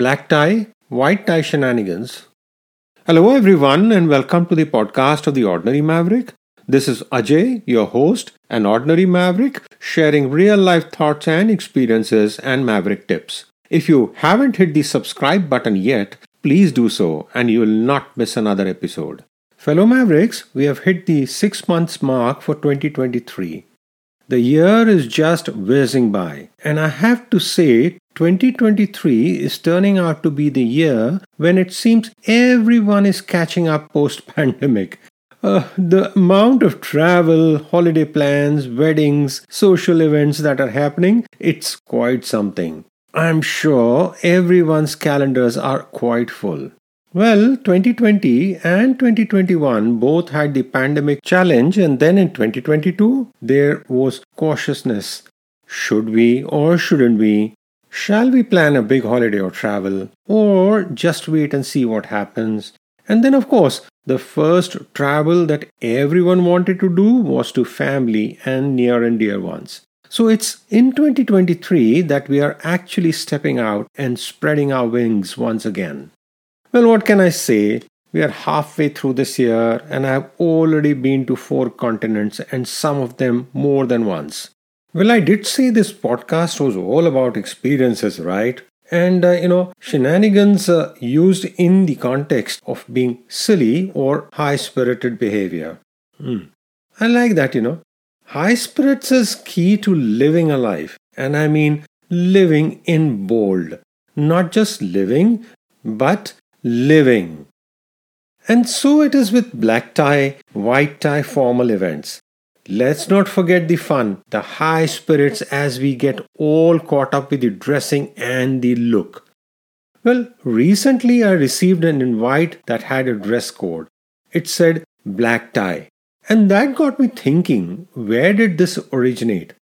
black tie, white tie shenanigans. Hello, everyone, and welcome to the podcast of The Ordinary Maverick. This is Ajay, your host, an ordinary maverick, sharing real life thoughts and experiences and maverick tips. If you haven't hit the subscribe button yet, please do so, and you will not miss another episode. Fellow Mavericks, we have hit the six months mark for 2023. The year is just whizzing by, and I have to say, 2023 is turning out to be the year when it seems everyone is catching up post pandemic. Uh, the amount of travel, holiday plans, weddings, social events that are happening, it's quite something. I'm sure everyone's calendars are quite full. Well, 2020 and 2021 both had the pandemic challenge, and then in 2022, there was cautiousness. Should we or shouldn't we? Shall we plan a big holiday or travel? Or just wait and see what happens? And then, of course, the first travel that everyone wanted to do was to family and near and dear ones. So it's in 2023 that we are actually stepping out and spreading our wings once again. Well, what can I say? We are halfway through this year and I have already been to four continents and some of them more than once. Well, I did say this podcast was all about experiences, right? And, uh, you know, shenanigans uh, used in the context of being silly or high spirited behavior. Hmm. I like that, you know. High spirits is key to living a life. And I mean living in bold. Not just living, but living. And so it is with black tie, white tie formal events. Let's not forget the fun, the high spirits as we get all caught up with the dressing and the look. Well, recently I received an invite that had a dress code. It said black tie. And that got me thinking where did this originate?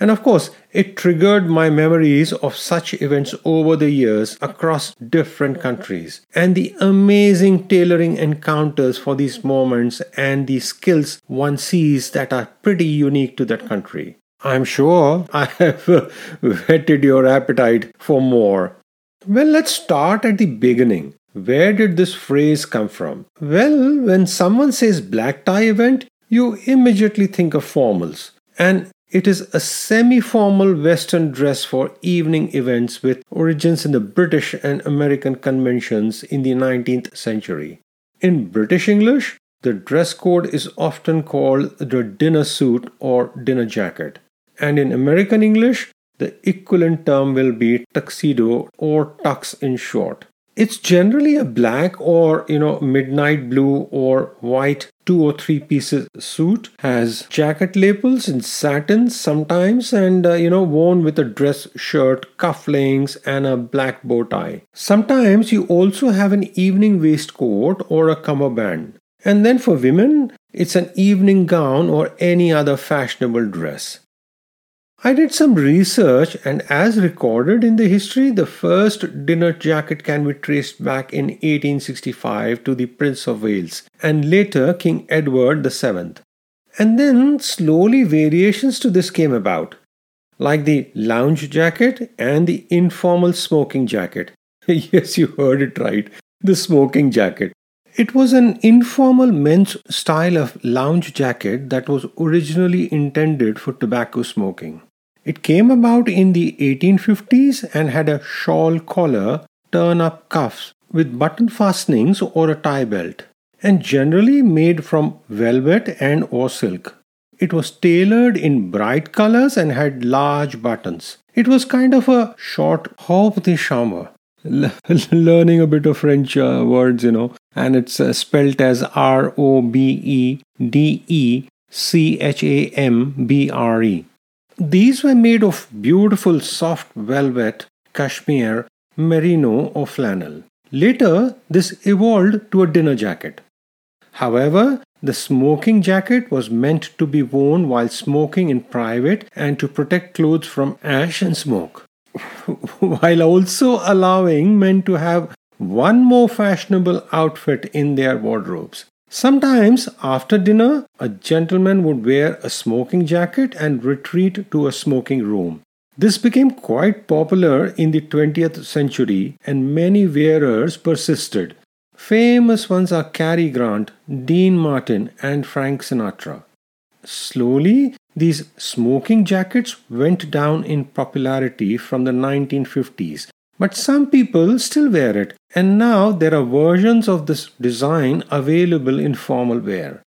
And of course, it triggered my memories of such events over the years across different countries and the amazing tailoring encounters for these moments and the skills one sees that are pretty unique to that country. I'm sure I have whetted your appetite for more. Well, let's start at the beginning. Where did this phrase come from? Well, when someone says black tie event, you immediately think of formals. And it is a semi formal Western dress for evening events with origins in the British and American conventions in the 19th century. In British English, the dress code is often called the dinner suit or dinner jacket. And in American English, the equivalent term will be tuxedo or tux in short. It's generally a black or, you know, midnight blue or white two or three pieces suit. Has jacket lapels in satin sometimes and uh, you know worn with a dress shirt cufflinks and a black bow tie. Sometimes you also have an evening waistcoat or a cummerbund and then for women it's an evening gown or any other fashionable dress I did some research, and as recorded in the history, the first dinner jacket can be traced back in 1865 to the Prince of Wales and later King Edward VII. And then slowly variations to this came about, like the lounge jacket and the informal smoking jacket. yes, you heard it right the smoking jacket. It was an informal men's style of lounge jacket that was originally intended for tobacco smoking. It came about in the 1850s and had a shawl collar, turn up cuffs with button fastenings or a tie belt, and generally made from velvet and or silk. It was tailored in bright colors and had large buttons. It was kind of a short robe de chambre. learning a bit of French uh, words, you know, and it's uh, spelt as R O B E D E C H A M B R E. These were made of beautiful soft velvet, cashmere, merino, or flannel. Later, this evolved to a dinner jacket. However, the smoking jacket was meant to be worn while smoking in private and to protect clothes from ash and smoke, while also allowing men to have one more fashionable outfit in their wardrobes. Sometimes, after dinner, a gentleman would wear a smoking jacket and retreat to a smoking room. This became quite popular in the 20th century and many wearers persisted. Famous ones are Cary Grant, Dean Martin, and Frank Sinatra. Slowly, these smoking jackets went down in popularity from the 1950s, but some people still wear it, and now there are versions of this design available in formal wear.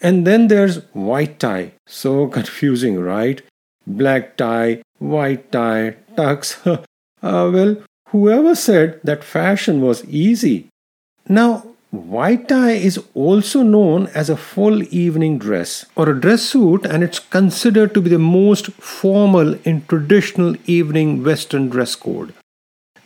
And then there's white tie. So confusing, right? Black tie, white tie, tux. uh, well, whoever said that fashion was easy? Now, white tie is also known as a full evening dress or a dress suit, and it's considered to be the most formal in traditional evening Western dress code.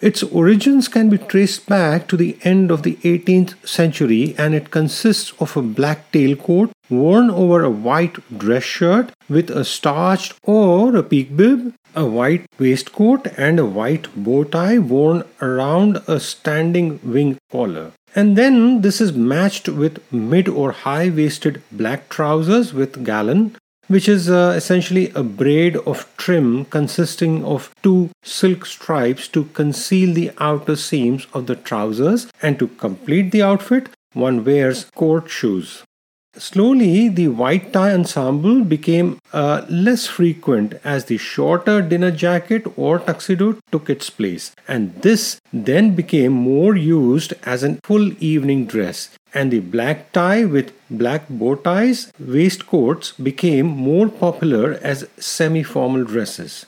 Its origins can be traced back to the end of the 18th century and it consists of a black tailcoat worn over a white dress shirt with a starched or a piqué bib, a white waistcoat, and a white bow tie worn around a standing wing collar. And then this is matched with mid or high waisted black trousers with galloon, which is uh, essentially a braid of trim consisting of two silk stripes to conceal the outer seams of the trousers, and to complete the outfit, one wears court shoes. Slowly, the white tie ensemble became uh, less frequent as the shorter dinner jacket or tuxedo took its place, and this then became more used as a full evening dress. And the black tie with black bow ties waistcoats became more popular as semi formal dresses.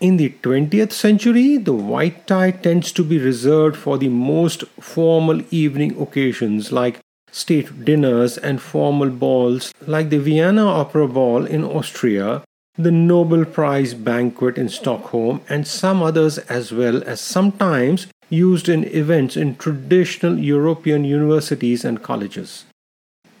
In the 20th century, the white tie tends to be reserved for the most formal evening occasions like state dinners and formal balls like the Vienna Opera Ball in Austria, the Nobel Prize banquet in Stockholm, and some others as well as sometimes used in events in traditional European universities and colleges.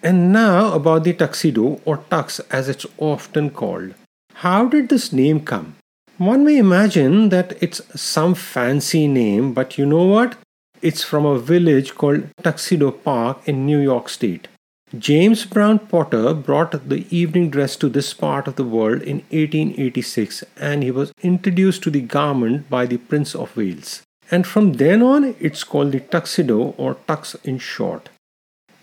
And now about the tuxedo or tux as it's often called. How did this name come? One may imagine that it's some fancy name, but you know what? It's from a village called Tuxedo Park in New York State. James Brown Potter brought the evening dress to this part of the world in 1886 and he was introduced to the garment by the Prince of Wales. And from then on, it's called the tuxedo or tux in short.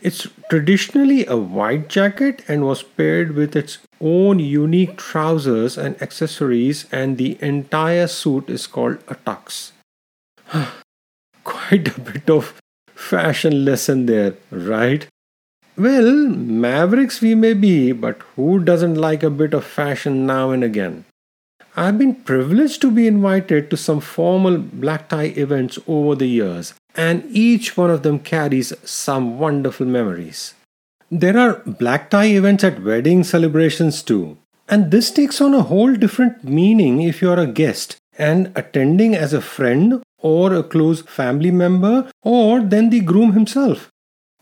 It's traditionally a white jacket and was paired with its own unique trousers and accessories, and the entire suit is called a tux. quite a bit of fashion lesson there, right? Well, mavericks we may be, but who doesn't like a bit of fashion now and again? I've been privileged to be invited to some formal black tie events over the years, and each one of them carries some wonderful memories. There are black tie events at wedding celebrations too, and this takes on a whole different meaning if you are a guest and attending as a friend or a close family member or then the groom himself.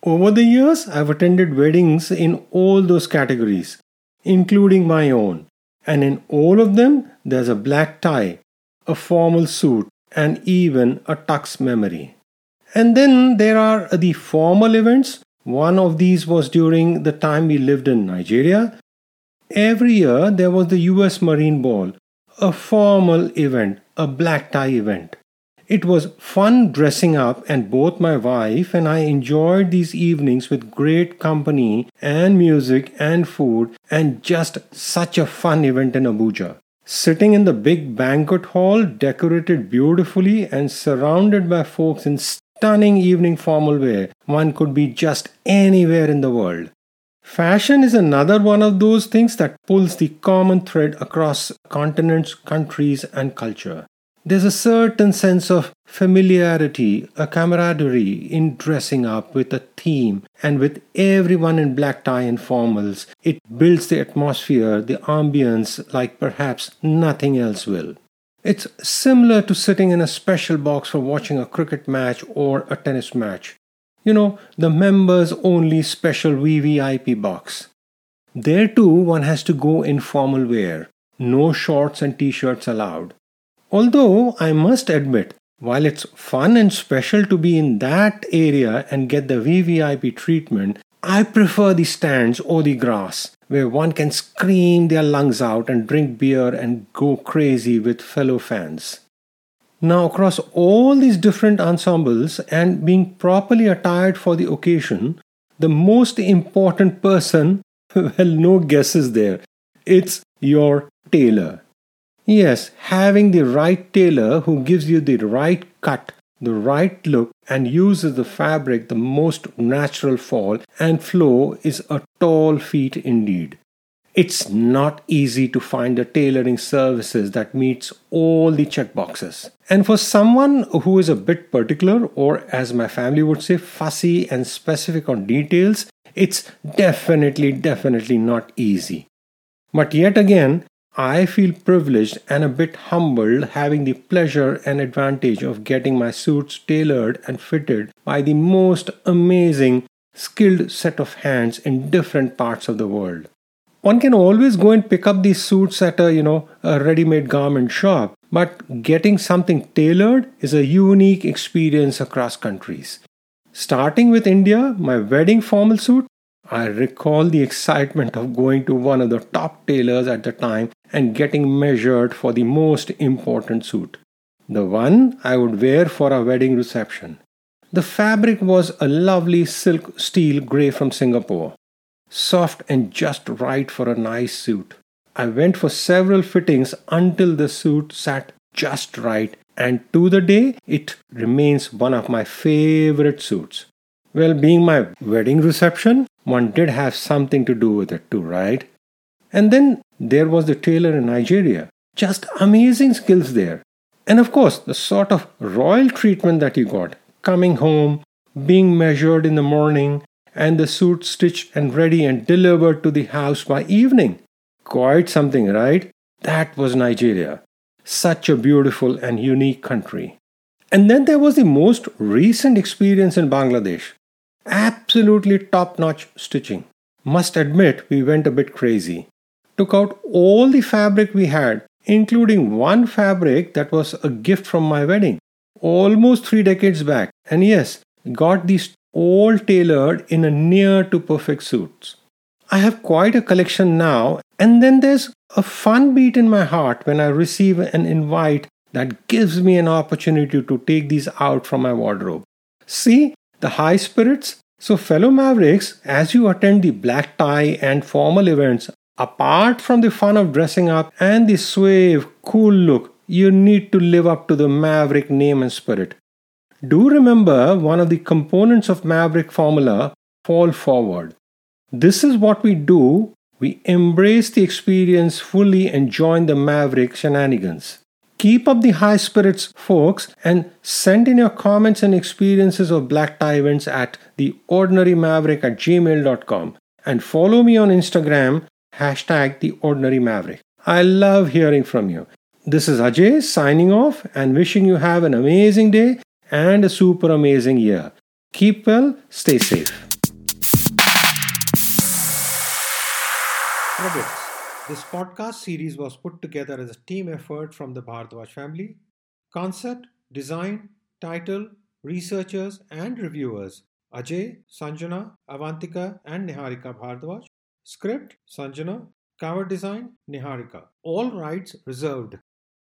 Over the years, I've attended weddings in all those categories, including my own. And in all of them, there's a black tie, a formal suit, and even a tux memory. And then there are the formal events. One of these was during the time we lived in Nigeria. Every year there was the US Marine Ball, a formal event, a black tie event. It was fun dressing up, and both my wife and I enjoyed these evenings with great company and music and food, and just such a fun event in Abuja. Sitting in the big banquet hall, decorated beautifully and surrounded by folks in stunning evening formal wear, one could be just anywhere in the world. Fashion is another one of those things that pulls the common thread across continents, countries, and culture. There's a certain sense of familiarity, a camaraderie in dressing up with a theme and with everyone in black tie and formals. It builds the atmosphere, the ambience like perhaps nothing else will. It's similar to sitting in a special box for watching a cricket match or a tennis match. You know, the members only special VVIP box. There too, one has to go in formal wear. No shorts and t shirts allowed. Although I must admit, while it's fun and special to be in that area and get the VVIP treatment, I prefer the stands or the grass, where one can scream their lungs out and drink beer and go crazy with fellow fans. Now, across all these different ensembles and being properly attired for the occasion, the most important person, well, no guesses there, it's your tailor. Yes, having the right tailor who gives you the right cut, the right look, and uses the fabric the most natural fall and flow is a tall feat indeed. It's not easy to find the tailoring services that meets all the checkboxes. And for someone who is a bit particular, or as my family would say, fussy and specific on details, it's definitely, definitely not easy. But yet again, I feel privileged and a bit humbled having the pleasure and advantage of getting my suits tailored and fitted by the most amazing, skilled set of hands in different parts of the world. One can always go and pick up these suits at a, you know, a ready-made garment shop, but getting something tailored is a unique experience across countries. Starting with India, my wedding formal suit I recall the excitement of going to one of the top tailors at the time and getting measured for the most important suit. The one I would wear for a wedding reception. The fabric was a lovely silk steel grey from Singapore, soft and just right for a nice suit. I went for several fittings until the suit sat just right, and to the day it remains one of my favorite suits. Well, being my wedding reception, one did have something to do with it too, right? And then there was the tailor in Nigeria. Just amazing skills there. And of course, the sort of royal treatment that you got coming home, being measured in the morning, and the suit stitched and ready and delivered to the house by evening. Quite something, right? That was Nigeria. Such a beautiful and unique country. And then there was the most recent experience in Bangladesh. Absolutely top notch stitching. Must admit, we went a bit crazy. Took out all the fabric we had, including one fabric that was a gift from my wedding, almost three decades back. And yes, got these all tailored in a near to perfect suits. I have quite a collection now, and then there's a fun beat in my heart when I receive an invite that gives me an opportunity to take these out from my wardrobe. See, the high spirits. So, fellow Mavericks, as you attend the black tie and formal events, apart from the fun of dressing up and the suave, cool look, you need to live up to the Maverick name and spirit. Do remember one of the components of Maverick formula fall forward. This is what we do. We embrace the experience fully and join the Maverick shenanigans. Keep up the high spirits, folks, and send in your comments and experiences of black tie events at theordinarymaverick at gmail.com and follow me on Instagram, hashtag theordinarymaverick. I love hearing from you. This is Ajay signing off and wishing you have an amazing day and a super amazing year. Keep well, stay safe. This podcast series was put together as a team effort from the Bhardwaj family. Concept, design, title, researchers, and reviewers Ajay, Sanjana, Avantika, and Niharika Bhardwaj. Script, Sanjana. Cover design, Niharika. All rights reserved.